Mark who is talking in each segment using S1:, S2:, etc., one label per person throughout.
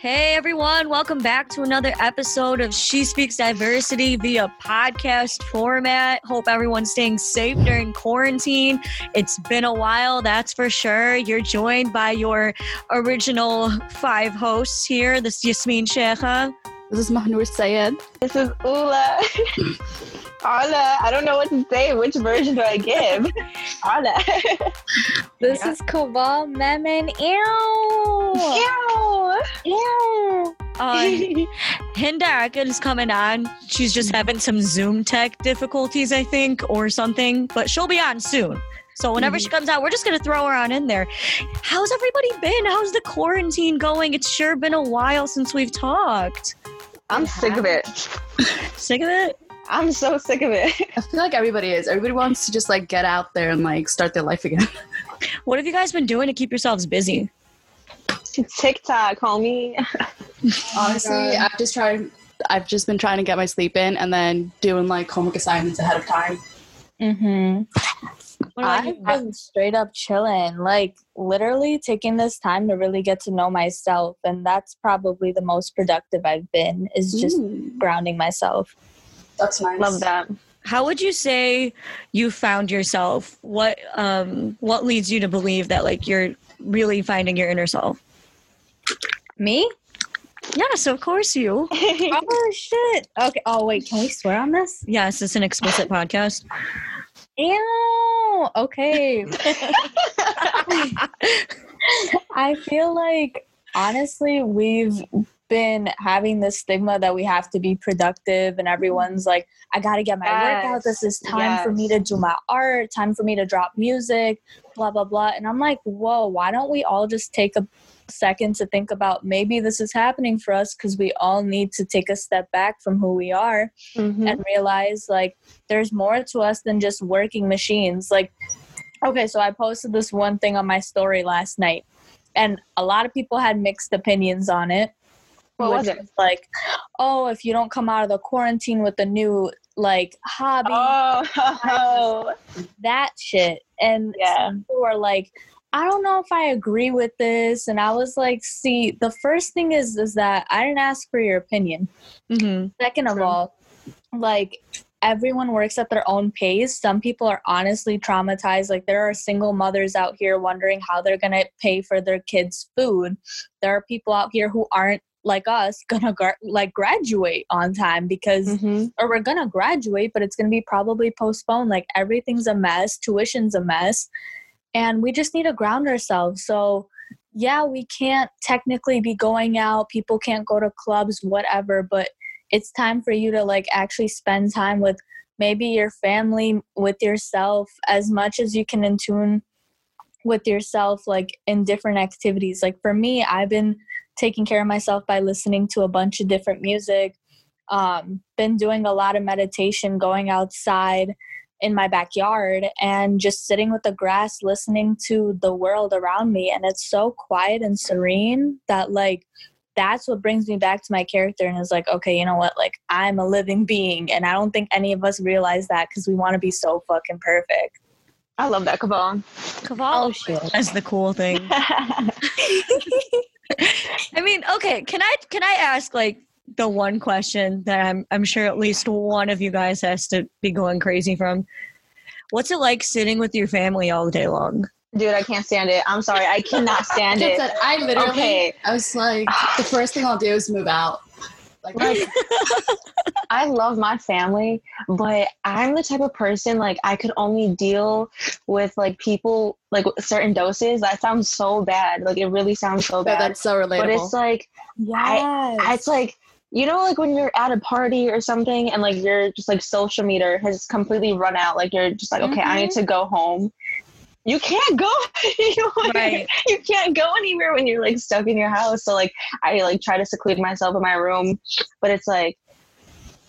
S1: Hey everyone, welcome back to another episode of She Speaks Diversity via podcast format. Hope everyone's staying safe during quarantine. It's been a while, that's for sure. You're joined by your original five hosts here. This is Yasmin Sheikha.
S2: This is Mahnoor Sayed.
S3: This is Ula. Ala. I don't know what to say. Which version do I give? Ala.
S4: This is Kaval Memen. Ew.
S3: Ew.
S4: Ew.
S1: Uh, Hinda is coming on. She's just having some Zoom tech difficulties, I think, or something, but she'll be on soon. So whenever she comes out, we're just gonna throw her on in there. How's everybody been? How's the quarantine going? It's sure been a while since we've talked.
S3: I'm sick of it.
S1: Sick of it?
S3: I'm so sick of it.
S2: I feel like everybody is. Everybody wants to just like get out there and like start their life again.
S1: What have you guys been doing to keep yourselves busy?
S3: TikTok, homie.
S2: Honestly, I've just tried. I've just been trying to get my sleep in and then doing like homework assignments ahead of time.
S4: Mm-hmm.
S1: What?
S4: I've been straight up chilling, like literally taking this time to really get to know myself, and that's probably the most productive I've been. Is just
S2: Ooh,
S4: grounding myself.
S2: That's nice.
S3: Love that.
S1: How would you say you found yourself? What um what leads you to believe that like you're really finding your inner self?
S4: Me?
S1: Yes, of course you.
S4: Oh shit. Okay. Oh wait, can we swear on this?
S1: Yes, it's an explicit podcast.
S4: Ew. Okay. I feel like honestly, we've been having this stigma that we have to be productive, and everyone's like, I got to get my work out. This is time for me to do my art, time for me to drop music, blah, blah, blah. And I'm like, whoa, why don't we all just take a second to think about maybe this is happening for us because we all need to take a step back from who we are
S3: Mhm.
S4: and realize like there's more to us than just working machines. Like, okay, so I posted this one thing on my story last night, and a lot of people had mixed opinions on it.
S3: What was it?
S4: like, oh, if you don't come out of the quarantine with a new like hobby,
S3: Oh.
S4: that shit. And
S3: Yeah.
S4: people were like, I don't know if I agree with this. And I was like, see, the first thing is is that I didn't ask for your opinion.
S1: hmm
S4: Second of all, like everyone works at their own pace. Some people are honestly traumatized. Like there are single mothers out here wondering how they're going to pay for their kids' food. There are people out here who aren't like us gra- like graduate on time because
S3: Mhm.
S4: or we're to graduate but it's to be probably postponed. Like everything's a mess, tuition's a mess. And we just need to ground ourselves. So yeah, we can't technically be going out. People can't go to clubs, whatever, but it's time for you to like actually spend time with maybe your family, with yourself, as much as you can in tune with yourself, like in different activities. Like for me, I've been taking care of myself by listening to a bunch of different music, um, been doing a lot of meditation, going outside in my backyard and just sitting with the grass listening to the world around me and it's so quiet and serene that like that's what brings me back to my character and is like okay you know what like i'm a living being and i don't think any of us realize that because we want to be so fucking perfect
S3: I love that, Kaval.
S1: Cavallo
S4: Oh, shit.
S1: That's the cool thing. I mean, okay, can I can I ask like the one question that I'm I'm sure at least one of you guys has to be going crazy from? What's it like sitting with your family all day long?
S3: Dude, I can't stand it. I'm sorry. I cannot stand it.
S2: said, I literally,
S3: Okay.
S2: I was like, the first thing I'll do is move out. Like,
S3: Like, I love my family, but I'm the type of person like I could only deal with like people like certain doses. That sounds so bad. Like it really sounds so bad.
S2: that's so relatable.
S3: But it's like
S4: yes
S3: it's like you know like when you're at a party or something and like your just like social meter has completely run out. Like you're just like okay, I need mm-hmm. to go home. You can't go anywhere.
S1: Right.
S3: You can't go anywhere when you're like stuck in your house. So like I like try to seclude myself in my room, but it's like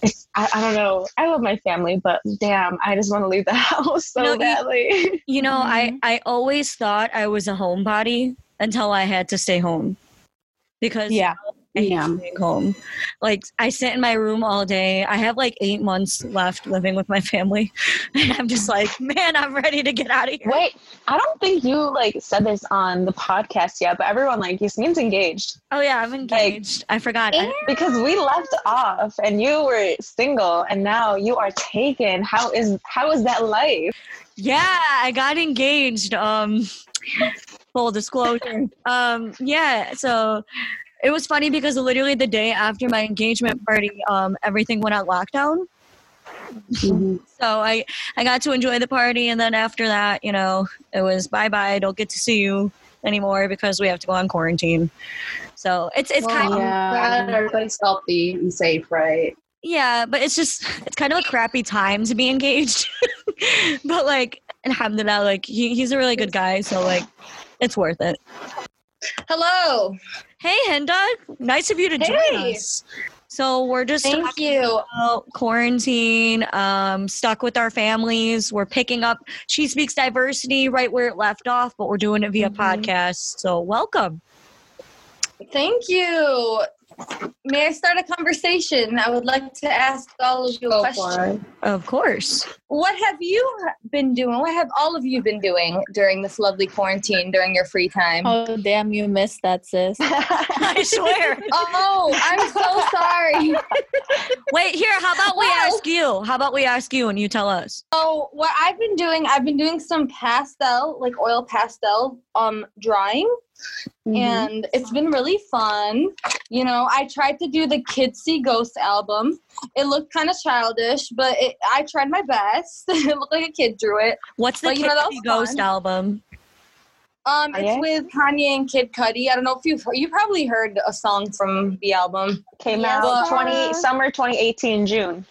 S3: it's I, I don't know. I love my family, but damn, I just want to leave the house so
S1: No,
S3: badly.
S1: You know, I
S4: Mhm.
S1: I always thought I was a homebody until I had to stay home. Because
S4: yeah
S1: I hate
S2: Yeah.
S1: staying home. Like I sit in my room all day. I have like eight months left living with my family, and I'm just like, man, I'm ready to get out of here.
S3: Wait, I don't think you like said this on the podcast yet, but everyone like Yasmin's engaged
S1: Oh yeah, I'm engaged. I forgot. I-
S3: because we left off and you were single and now you are taken. How is how is that life?
S1: yeah, I got engaged. Um, full disclosure. um, yeah. So it was funny because literally the day after my engagement party, um, everything went on lockdown.
S2: Mhm.
S1: So I I got to enjoy the party, and then after that, you know, it was bye bye. I don't get to see you anymore because we have to go on quarantine. So it's it's kind of
S2: Yeah, glad everybody's healthy and safe, right?
S1: yeah, but it's just it's kind of a crappy time to be engaged. but like, alhamdulillah, like he, he's a really good guy, so like it's worth it.
S5: Hello.
S1: Hey Hinda, nice of you to join us. So we're just
S5: Thank
S1: talking
S5: you.
S1: about quarantine, um, stuck with our families. We're picking up She Speaks Diversity right where it left off, but we're doing it via
S5: Mhm.
S1: podcast. So welcome.
S5: Thank you. May I start a conversation? I would like to ask all of you a
S2: Go
S5: question.
S2: for.
S1: Of course.
S5: What have you been doing? What have all of you been doing during this lovely quarantine during your free time?
S4: Oh damn, you missed that, sis.
S1: I swear.
S5: Oh, I'm so sorry.
S1: Wait, here, how about we
S5: Well-
S1: ask you? How about we ask you and you tell us?
S5: Oh, what I've been doing, I've been doing some pastel, like oil pastel, um, drawing,
S2: Mm-hmm.
S5: and it's been really fun. You know, I tried to do the Kids See Ghost album. It looked kind of childish, but it, I tried my best. it looked like a kid drew it.
S1: What's the
S5: Well, you know, that
S1: Ghost
S5: fun.
S1: album?
S5: Um,
S3: Kanye?
S5: it's with Kanye and Kid Cudi. I don't know if you've you probably heard a song from the album.
S3: Came
S5: Yes,
S3: out
S5: sir.
S3: 20 summer 2018 June.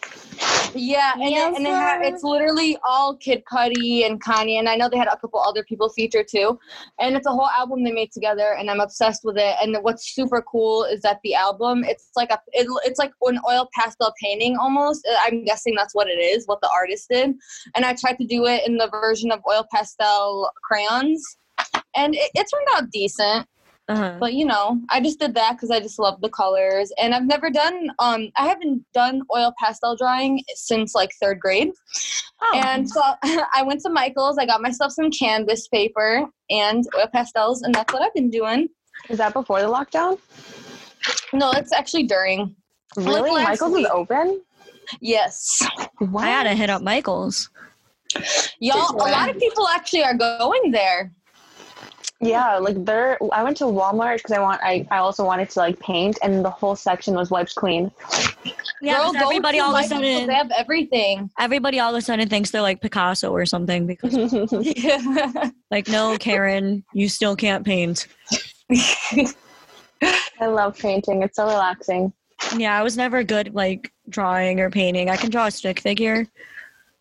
S5: Yeah, and,
S4: Yes,
S5: it, and it ha- it's literally all Kid Cudi and Kanye, and I know they had a couple other people featured too. And it's a whole album they made together, and I'm obsessed with it. And what's super cool is that the album it's like a it, it's like an oil pastel painting almost. Uh, I'm guessing that's what it is, what the artist did. And I tried to do it in the version of oil pastel crayons, and it, it turned out decent.
S1: Uh-huh.
S5: But you know, I just did that because I just love the colors, and I've never done. Um, I haven't done oil pastel drawing since like third grade,
S1: Oh.
S5: and so I went to Michael's. I got myself some canvas paper and oil pastels, and that's what I've been doing.
S3: Is that before the lockdown?
S5: No, it's actually during.
S3: Really?
S5: last
S3: Michael's
S5: week.
S3: is open?
S5: Yes,
S3: What?
S1: I had to hit up Michael's.
S5: y'all. A lot of people actually are going there.
S3: Yeah, like there. I went to Walmart because I want. I, I also wanted to like paint, and the whole section was wiped clean.
S1: Yeah,
S5: Girl,
S1: 'cause
S5: go
S1: everybody all of a sudden
S5: They have everything.
S1: everybody all of a sudden thinks they're like Picasso or something because like no, Karen, you still can't paint.
S3: I love painting. It's so relaxing.
S1: Yeah, I was never good like drawing or painting. I can draw a stick figure.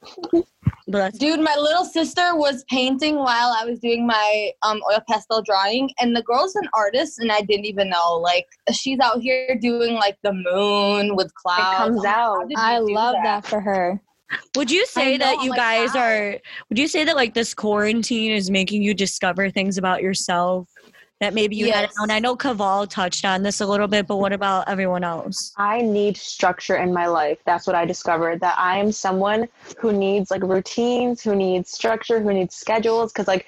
S1: But that's
S5: Dude, my little sister was painting while I was doing my um, oil pastel drawing, and the girl's an artist, and I didn't even know. Like, she's out here doing like the moon with clouds.
S3: It comes
S5: I'm like, how
S3: out.
S4: I love that for her.
S1: Would you say
S5: know,
S1: that you
S5: like,
S1: guys
S5: wow.
S1: are would you say that like this quarantine is making you discover things about yourself that maybe you had
S5: Yes.
S1: and I know Kaval touched on this a little bit, but what about everyone else?
S3: I need structure in my life. That's what I discovered. That I am someone who needs like routines, who needs structure, who needs schedules. Cause like,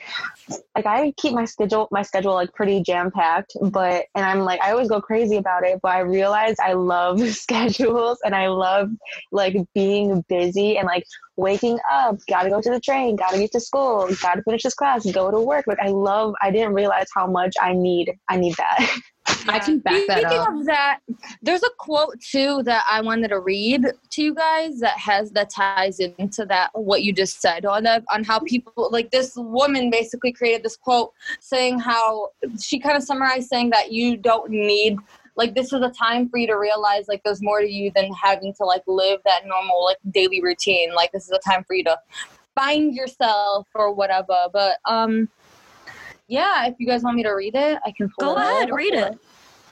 S3: like I keep my schedule, my schedule like pretty jam packed. But and I'm like, I always go crazy about it. But I realize I love schedules and I love like being busy and like waking up. Got to go to the train. Got to get to school. Got to finish this class. Go to work. Like I love. I didn't realize how much I need. I need that.
S2: I can back that
S5: Speaking
S2: up.
S5: of that, there's a quote too that I wanted to read to you guys that has that ties into that what you just said on that on how people like this woman basically created this quote saying how she kind of summarized saying that you don't need like this is a time for you to realize like there's more to you than having to like live that normal like daily routine like this is a time for you to find yourself or whatever but um yeah if you guys want me to read it i can pull
S1: Go
S5: it
S1: ahead, read it.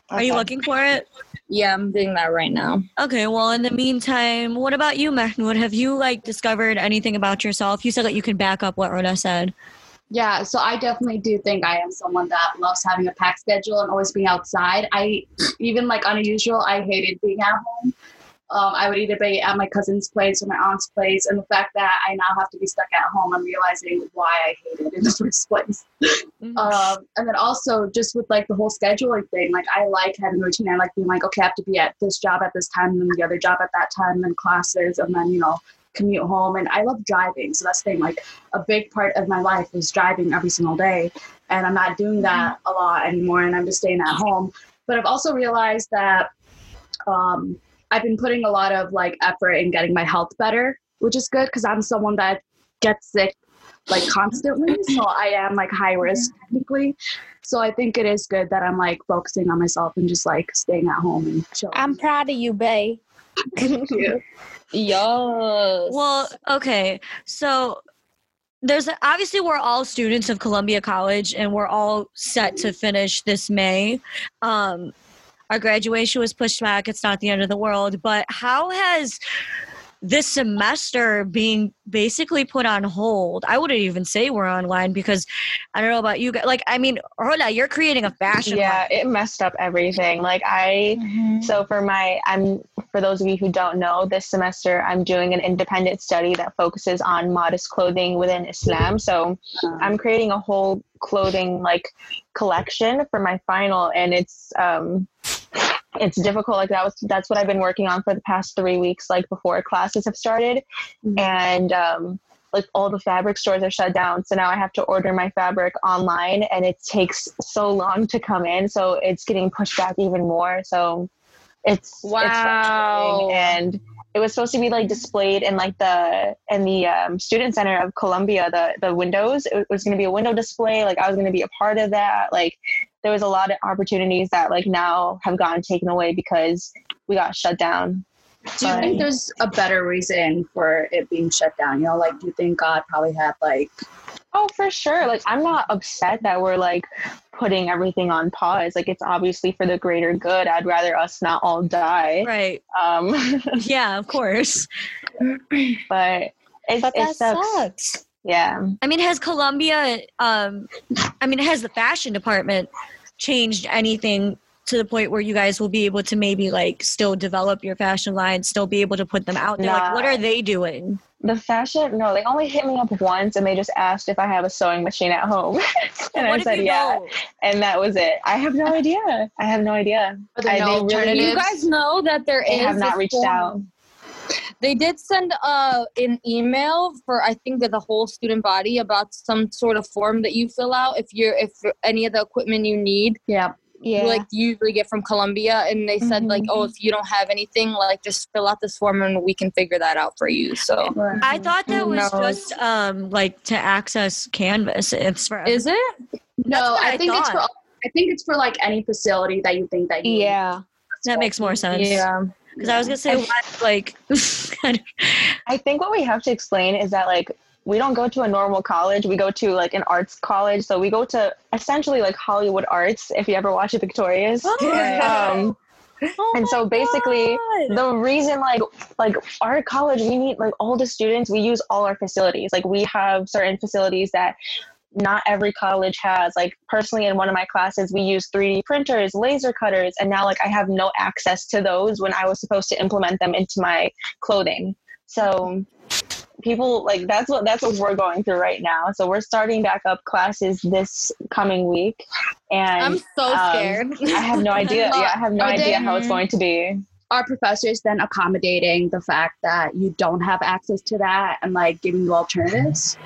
S1: Are you looking for it?
S5: Yeah, I'm doing that right now.
S1: Okay, well, in the meantime, what about you, Mahnoor? Have you like discovered anything about yourself? You said that you can back up what Rona said.
S2: Yeah, so I definitely do think I am someone that loves having a packed schedule and always being outside. I even like unusual, I hated being at home. Um, I would either be at my cousin's place or my aunt's place, and the fact that I now have to be stuck at home, I'm realizing why I hate it in the first place. Um, and then also just with like the whole scheduling thing, like I like having a routine. I like being like, okay, I have to be at this job at this time, and then the other job at that time, and then classes, and then you know commute home. And I love driving, so that's the thing. Like a big part of my life is driving every single day, and I'm not doing that a lot anymore, and I'm just staying at home. But I've also realized that um, I've been putting a lot of like effort in getting my health better, which is good because I'm someone that gets sick like constantly. So I am like high risk technically. So I think it is good that I'm like focusing on myself and just like staying at home and chilling.
S4: I'm proud of you, Bay.
S2: Thank you.
S5: Yes.
S1: Well, okay. So there's obviously we're all students of Columbia College and we're all set to finish this May. Um, our graduation was pushed back. It's not the end of the world, but how has this semester being basically put on hold? I wouldn't even say we're online because I don't know about you guys. Like, I mean, Rola, you're creating a fashion.
S3: yeah
S1: line.
S3: it messed up everything like i so for my i'm for those of you who don't know this semester i'm doing an independent study that focuses on modest clothing within islam. So i'm creating a whole clothing like collection for my final and it's um it's difficult. Like that was that's what i've been working on for the past three weeks like before classes have started.
S2: Mhm.
S3: and um like all the fabric stores are shut down. So now i have to order my fabric online and it takes so long to come in. So it's getting pushed back even more. So it's it's
S5: Wow.
S3: frustrating. and it was supposed to be like displayed in like the in the um, student center of columbia the the windows it was going to be a window display like i was going to be a part of that like there was a lot of opportunities that like now have gotten taken away because we got shut down
S2: Do you think there's a better reason for it being shut down? You know, like do you think God probably had like
S3: Oh, for sure. Like, I'm not upset that we're like putting everything on pause. Like, it's obviously for the greater good. I'd rather us not all die.
S1: Right.
S3: Um,
S1: Yeah, of course.
S3: but it,
S4: But
S3: it
S4: that
S3: sucks.
S4: sucks.
S3: Yeah.
S1: I mean, has Columbia, um, I mean, has the fashion department changed anything to the point where you guys will be able to maybe like still develop your fashion line, still be able to put them out there? Like, what are they doing?
S3: The fashion, no, they only hit me up once and they just asked if I have a sewing machine at home. and
S1: what
S3: I said, yeah.
S1: don't?
S3: And that was it. I have no idea. I have no idea.
S2: Are there
S3: I,
S2: no
S3: they really,
S2: alternatives?
S5: You guys know that there is
S3: they have not reached
S5: form-
S3: out.
S5: They did send uh, an email for I think that the whole student body about some sort of form that you fill out if you're if any of the equipment you need
S2: yeah.
S4: Yeah.
S5: like you usually get from Columbia and they said like oh if you don't have anything like just fill out this form and we can figure that out for you so
S1: I thought that was
S5: knows?
S1: just um like to access Canvas. It's for
S5: is it
S2: No, I,
S1: I
S2: think it's for. I think it's for like any facility that you think that you
S4: yeah.
S1: that makes more sense.
S5: yeah
S1: Because I was gonna say why, like
S3: I think what we have to explain is that like we don't go to a normal college. We go to like an arts college. So we go to essentially like Hollywood arts. If you ever watch the Victorious, um,
S4: Oh
S3: and so basically
S4: God.
S3: the reason like like our college we need like all the students we use all our facilities like we have certain facilities that not every college has like personally in one of my classes we use 3d printers laser cutters and now like i have no access to those when i was supposed to implement them into my clothing so people like that's what that's what we're going through right now. So we're starting back up classes this coming week. And
S5: I'm so
S3: um,
S5: scared.
S3: I have no idea. Yeah i have no idea how it's going to be.
S2: are professors then accommodating the fact that you don't have access to that and like giving you alternatives?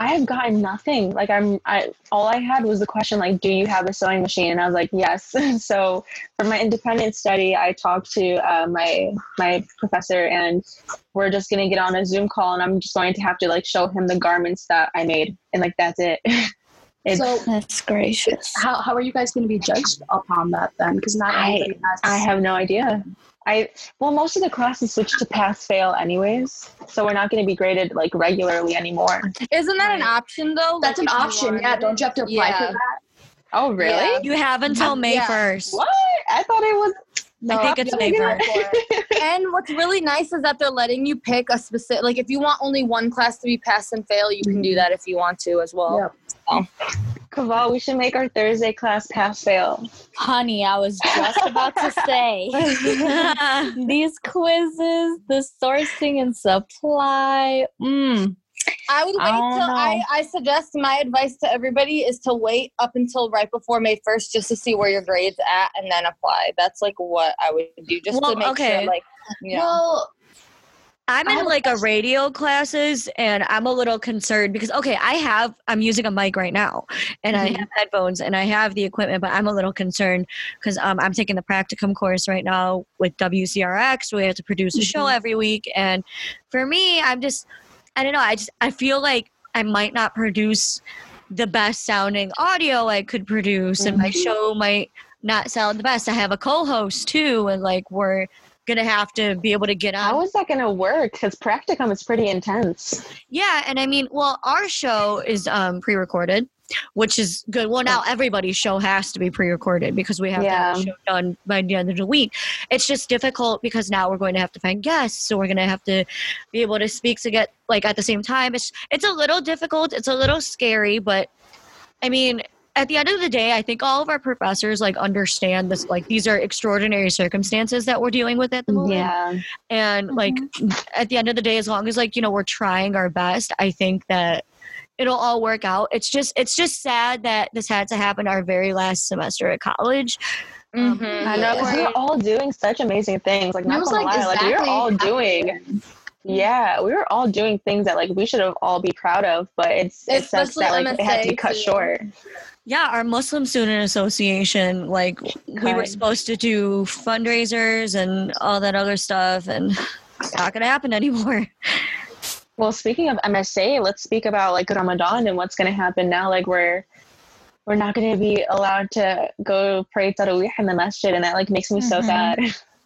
S3: I have gotten nothing. Like I'm, I all I had was the question like, "Do you have a sewing machine?" And I was like, "Yes." so for my independent study, I talked to uh, my my professor, and we're just gonna get on a Zoom call, and I'm just going to have to like show him the garments that I made, and like that's it. it's,
S2: So
S4: That's gracious.
S2: how, how are you guys going to be judged upon that then? Because not
S3: I-
S2: has.
S3: I have no idea. I well, most of the classes switch to pass fail anyways, so we're not going to be graded like regularly anymore.
S5: isn't that an option though
S2: That's
S5: Like,
S2: an option. Yeah. Don't you have to apply
S5: Yeah.
S2: for that?
S3: Oh, really?
S5: Yeah.
S1: you have until May
S5: Yeah.
S1: first.
S3: What? I thought it was.
S2: No,
S1: I think it's
S2: you have to
S1: safer.
S2: go for it.
S5: and what's really nice is that they're letting you pick a specific like if you want only one class to be pass and fail you can do mm-hmm. that if you want to as well
S2: Yep.
S3: Kaval, we should make our Thursday class pass fail.
S4: Honey, I was just about to say these quizzes, the sourcing and supply. Mm.
S5: i would wait
S4: I
S5: till
S4: know.
S5: I, I suggest my advice to everybody is to wait up until right before may 1st just to see where your grades at and then apply that's like what i would do just
S1: Well,
S5: to make
S1: okay.
S5: sure like yeah
S2: Well,
S1: I'm in like a radio classes and I'm a little concerned because okay, I have I'm using a mic right now and I
S2: Mhm.
S1: have headphones and I have the equipment, but I'm a little concerned because um, I'm taking the practicum course right now with WCRX. We have to produce a show
S2: Mhm.
S1: every week, and for me, I'm just I don't know. I just I feel like I might not produce the best sounding audio I could produce, and my
S2: Mhm.
S1: show might not sound the best. I have a co-host too, and like we're gonna have to be able to get on
S3: How is that to work? Because practicum is pretty intense.
S1: Yeah, and I mean, well, our show is um, pre-recorded, which is good. Well, now everybody's show has to be pre-recorded because we have to have the show done by the end of the week. It's just difficult because now we're going to have to find guests, so we're going to have to be able to speak to get like at the same time. It's it's a little difficult. It's a little scary, but I mean. At the end of the day, I think all of our professors like understand this. Like these are extraordinary circumstances that we're dealing with at the moment
S3: Yeah.
S1: and like at the end of the day as long as like you know we're trying our best i think that it'll all work out it's just it's just sad that this had to happen our very last semester at college Um,
S5: Mhm.
S3: I know, 'cause we are all doing such amazing things. Like,
S2: And I
S3: not
S2: was
S3: gonna
S2: like,
S3: lie, like, we
S2: are
S3: all doing, yeah, we were all doing things that, like, we should have all be proud of, but it's, it sucks that, like, it had to be cut
S5: too.
S3: short.
S1: Yeah our muslim student association like we were supposed to do fundraisers and all that other stuff and it's not gonna happen anymore
S3: Well, speaking of MSA, let's speak about, like, Ramadan and what's going to happen now. Like, we're, we're not going to be allowed to go pray Taraweeh in the masjid, and that, like, makes me so
S4: Mhm.
S3: sad.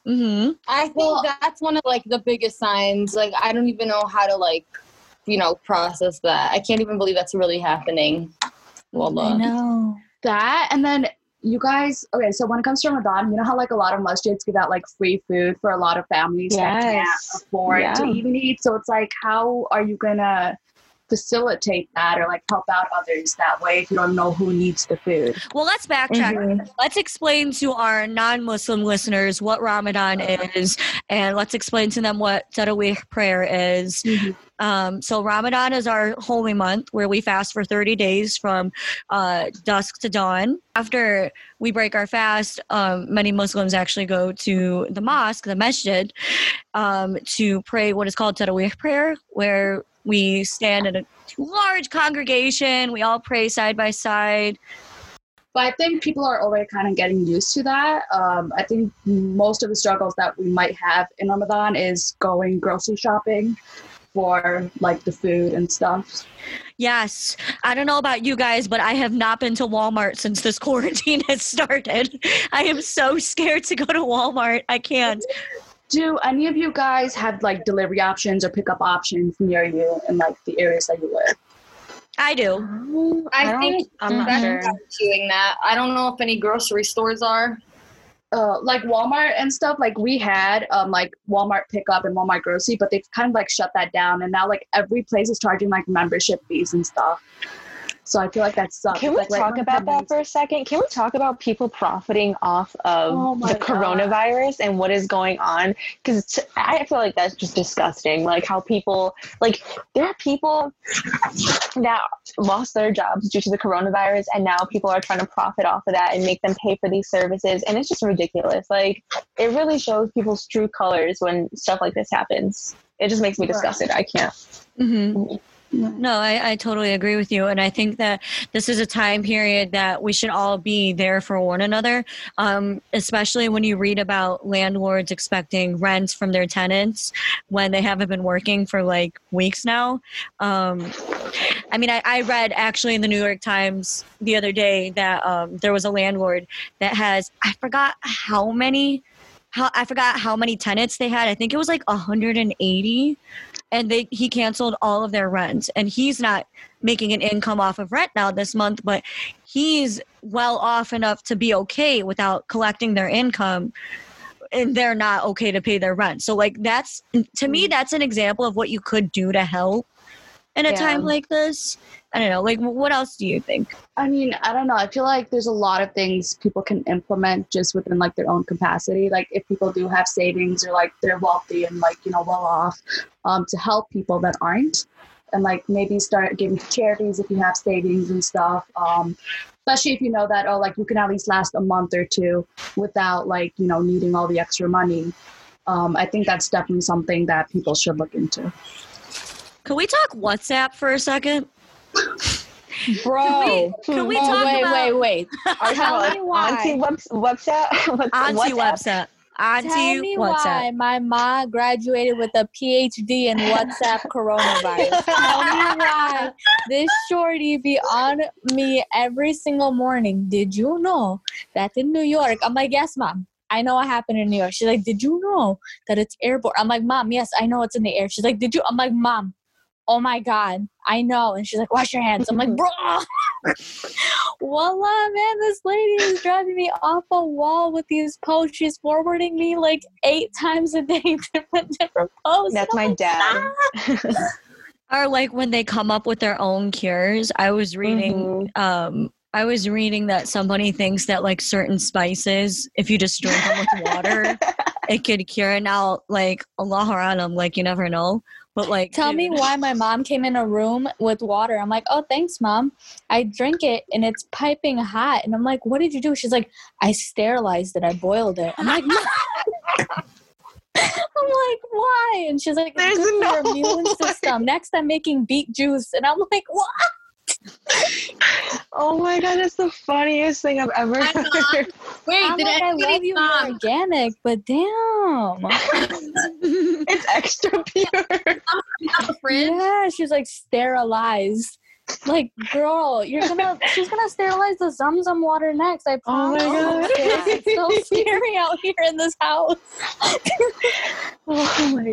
S1: hmm
S5: I think
S2: Well-
S5: that's one of like the biggest signs. Like I don't even know how to like, you know, process that. I can't even believe that's really happening. Well,
S4: I know.
S2: that and then you guys okay so when it comes to ramadan you know how like a lot of masjids give out like free food for a lot of families that can't
S3: Yes.
S2: afford to
S3: Yeah.
S2: even eat so it's like how are you gonna facilitate that or like help out others that way if you don't know who needs the food
S1: well let's backtrack
S3: Mhm.
S1: let's explain to our non-muslim listeners what ramadan is and let's explain to them what Taraweeh prayer is Um, so Ramadan is our holy month where we fast for 30 days from uh, dusk to dawn. After we break our fast, um, many Muslims actually go to the mosque, the masjid, um, to pray what is called Taraweeh prayer, where we stand in a large congregation. We all pray side by side.
S2: but i think people are already kind of getting used to that um, i think most of the struggles that we might have in ramadan is going grocery shopping for like the food and stuff
S1: Yes, I don't know about you guys, but I have not been to Walmart since this quarantine has started. I am so scared to go to Walmart. I can't.
S2: Do any of you guys have like delivery options or pickup options near you in like the areas that you live?
S1: I do.
S5: I,
S3: don't-
S5: think
S3: I'm not sure.
S5: doing that. I don't know if any grocery stores are.
S2: Uh, like Walmart and stuff, like we had um like Walmart pickup and Walmart grocery, but they've kind of like shut that down, and now like every place is charging like membership fees and stuff. So I feel like that sucks.
S3: Can we
S2: Like,
S3: talk
S2: when
S3: about that for a second? Can we talk about people profiting off of
S2: Oh
S3: the
S2: God.
S3: coronavirus and what is going on? Because I feel like that's just disgusting. Like how people, like there are people that lost their jobs due to the coronavirus, and now people are trying to profit off of that and make them pay for these services, and it's just ridiculous. Like it really shows people's true colors when stuff like this happens. It just makes me disgusted. I can't.
S1: hmm No, I, I totally agree with you. And I think that this is a time period that we should all be there for one another, um, especially when you read about landlords expecting rents from their tenants when they haven't been working for like weeks now. Um, I mean, I, I read actually in the New York Times the other day that um, there was a landlord that has, I forgot how many. How, I forgot how many tenants they had. I think it was like 180 and they he canceled all of their rent and he's not making an income off of rent now this month but he's well off enough to be okay without collecting their income and they're not okay to pay their rent. So like that's to me mm-hmm. that's an example of what you could do to help in a
S3: Yeah.
S1: time like this. I don't know. Like what else do you think?
S2: I mean, I don't know. I feel like there's a lot of things people can implement just within like their own capacity. Like if people do have savings or like they're wealthy and like, you know, well off, um, to help people that aren't. And like maybe start giving to charities if you have savings and stuff. Um, especially if you know that, oh, like you can at least last a month or two without like, you know, needing all the extra money. Um, I think that's definitely something that people should look into.
S1: Can we talk WhatsApp for a second?
S4: Bro.
S1: Can we
S4: oh,
S1: talk
S4: wait,
S1: about
S4: wait, wait.
S3: Are you
S4: Tell me why.
S3: auntie web- WhatsApp?
S1: Auntie
S3: WhatsApp?
S1: WhatsApp. Auntie
S4: Tell me why my mom graduated with a PhD in WhatsApp coronavirus. Tell me why this shorty be on me every single morning. Did you know that in New York? I'm like, yes, mom. I know what happened in New York. She's like, did you know that it's airborne? I'm like, mom, yes, I know it's in the air. She's like, did you? I'm like, mom, oh my God, I know. And she's like, wash your hands. I'm like, bro. Voila, man, this lady is driving me off a wall with these posts. She's forwarding me like eight times a day different different posts.
S3: That's my dad.
S1: Or like when they come up with their own cures. I was reading
S3: Mhm.
S1: um I was reading that somebody thinks that like certain spices, if you just drink them with water, it could cure. And now, like Allah Alam, like you never know. But like,
S4: Tell me why my mom came in a room with water. I'm like, oh, thanks, mom. I drink it and it's piping hot. And I'm like, what did you do? She's like, I sterilized it. I boiled it. I'm like, "Mom." I'm like, why? And she's like,
S3: There's
S4: good for your immune
S3: way.
S4: system. Next, I'm making beet juice. And I'm like, what?
S3: Oh my god, that's the funniest thing I've ever
S5: I
S3: heard.
S5: Wait,
S4: I'm
S5: did
S4: I love you,
S5: mom?
S4: organic, but damn.
S3: It's extra pure.
S4: Yeah, she's like sterilized. Like, girl, you're gonna she's gonna sterilize the Zamzam water next. I promise.
S3: Oh my. God.
S4: It's so scary out here in this house.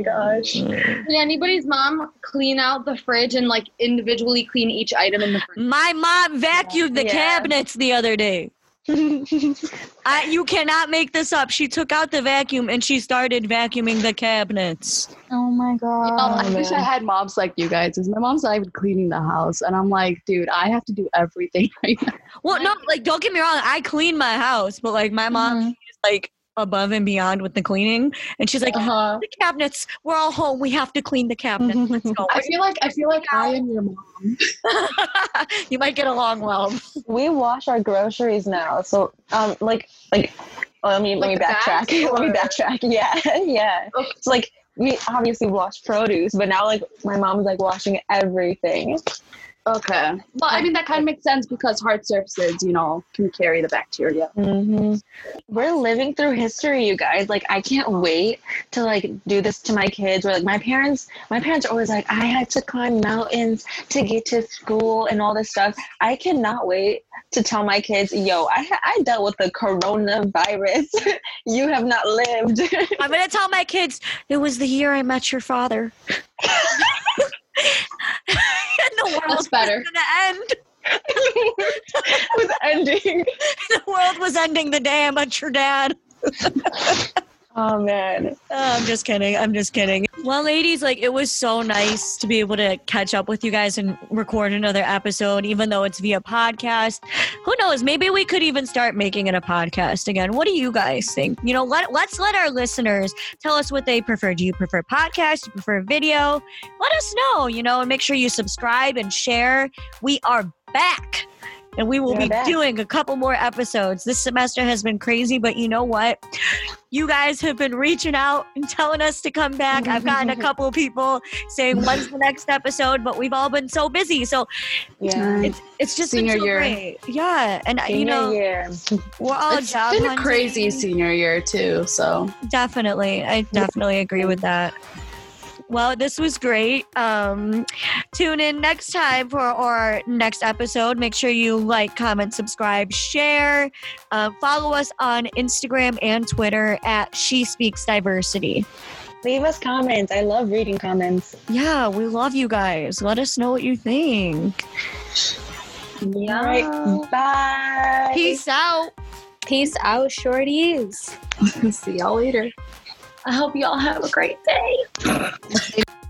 S3: My gosh.
S5: Did anybody's mom clean out the fridge and like individually clean each item in the fridge?
S1: my mom vacuumed the
S3: Yeah.
S1: cabinets the other day. I, you cannot make this up. She took out the vacuum and she started vacuuming the cabinets.
S4: Oh my god.
S2: Um, I
S3: Oh,
S2: wish I had moms like you guys. 'cause my mom's not even cleaning the house, and I'm like, dude, I have to do everything right now.
S1: Well, no, like don't get me wrong. I clean my house, but like my mom,
S4: Mhm.
S1: she's like above and beyond with the cleaning, and she's like,
S2: Uh-huh.
S1: the cabinets. We're all home. We have to clean the cabinets. Let's go.
S2: I feel like I feel like I am your mom.
S1: you might get along well.
S3: we wash our groceries now. So um like like let me let me backtrack.
S5: bags,
S3: let me backtrack. Yeah. yeah.
S5: Okay.
S3: So like we obviously wash produce, but now like my mom's like washing everything.
S2: Okay. Well, I mean that kind of makes sense because hard surfaces, you know, can carry the bacteria.
S3: hmm We're living through history, you guys. Like, I can't wait to like do this to my kids. Or like my parents, my parents are always like, I had to climb mountains to get to school and all this stuff. I cannot wait to tell my kids, yo, I I dealt with the coronavirus. you have not lived.
S1: I'm gonna tell my kids it was the year I met your father. and the world
S2: That's better.
S1: was gonna end.
S3: was ending.
S1: The world was ending the day I met your dad.
S3: Oh man.
S1: Oh, I'm just kidding. I'm just kidding. Well, ladies, like it was so nice to be able to catch up with you guys and record another episode, even though it's via podcast. Who knows? Maybe we could even start making it a podcast again. What do you guys think? You know, let let's let our listeners tell us what they prefer. Do you prefer podcast? Do you prefer video? Let us know. You know, and make sure you subscribe and share. We are back. And we will
S3: We're
S1: be
S3: back.
S1: doing a couple more episodes. This semester has been crazy, but you know what? you guys have been reaching out and telling us to come back. I've gotten a couple of people saying when's the next episode, but we've all been so busy. So
S3: Yeah.
S1: it's it's just
S2: Senior
S1: been so
S2: year.
S1: great. Yeah, and uh, you know
S3: year.
S1: we're all
S2: It's
S1: job
S2: been a crazy senior year too. So
S1: Definitely, I definitely agree with that. Well, this was great. Um, tune in next time for our next episode. Make sure you like, comment, subscribe, share. Uh, follow us on Instagram and Twitter at She Speaks Diversity.
S3: Leave us comments. I love reading comments.
S1: Yeah, we love you guys. Let us know what you think.
S3: All right. Bye.
S1: Peace out.
S4: Peace out, shorties.
S2: See y'all later.
S3: I hope y'all have a great day.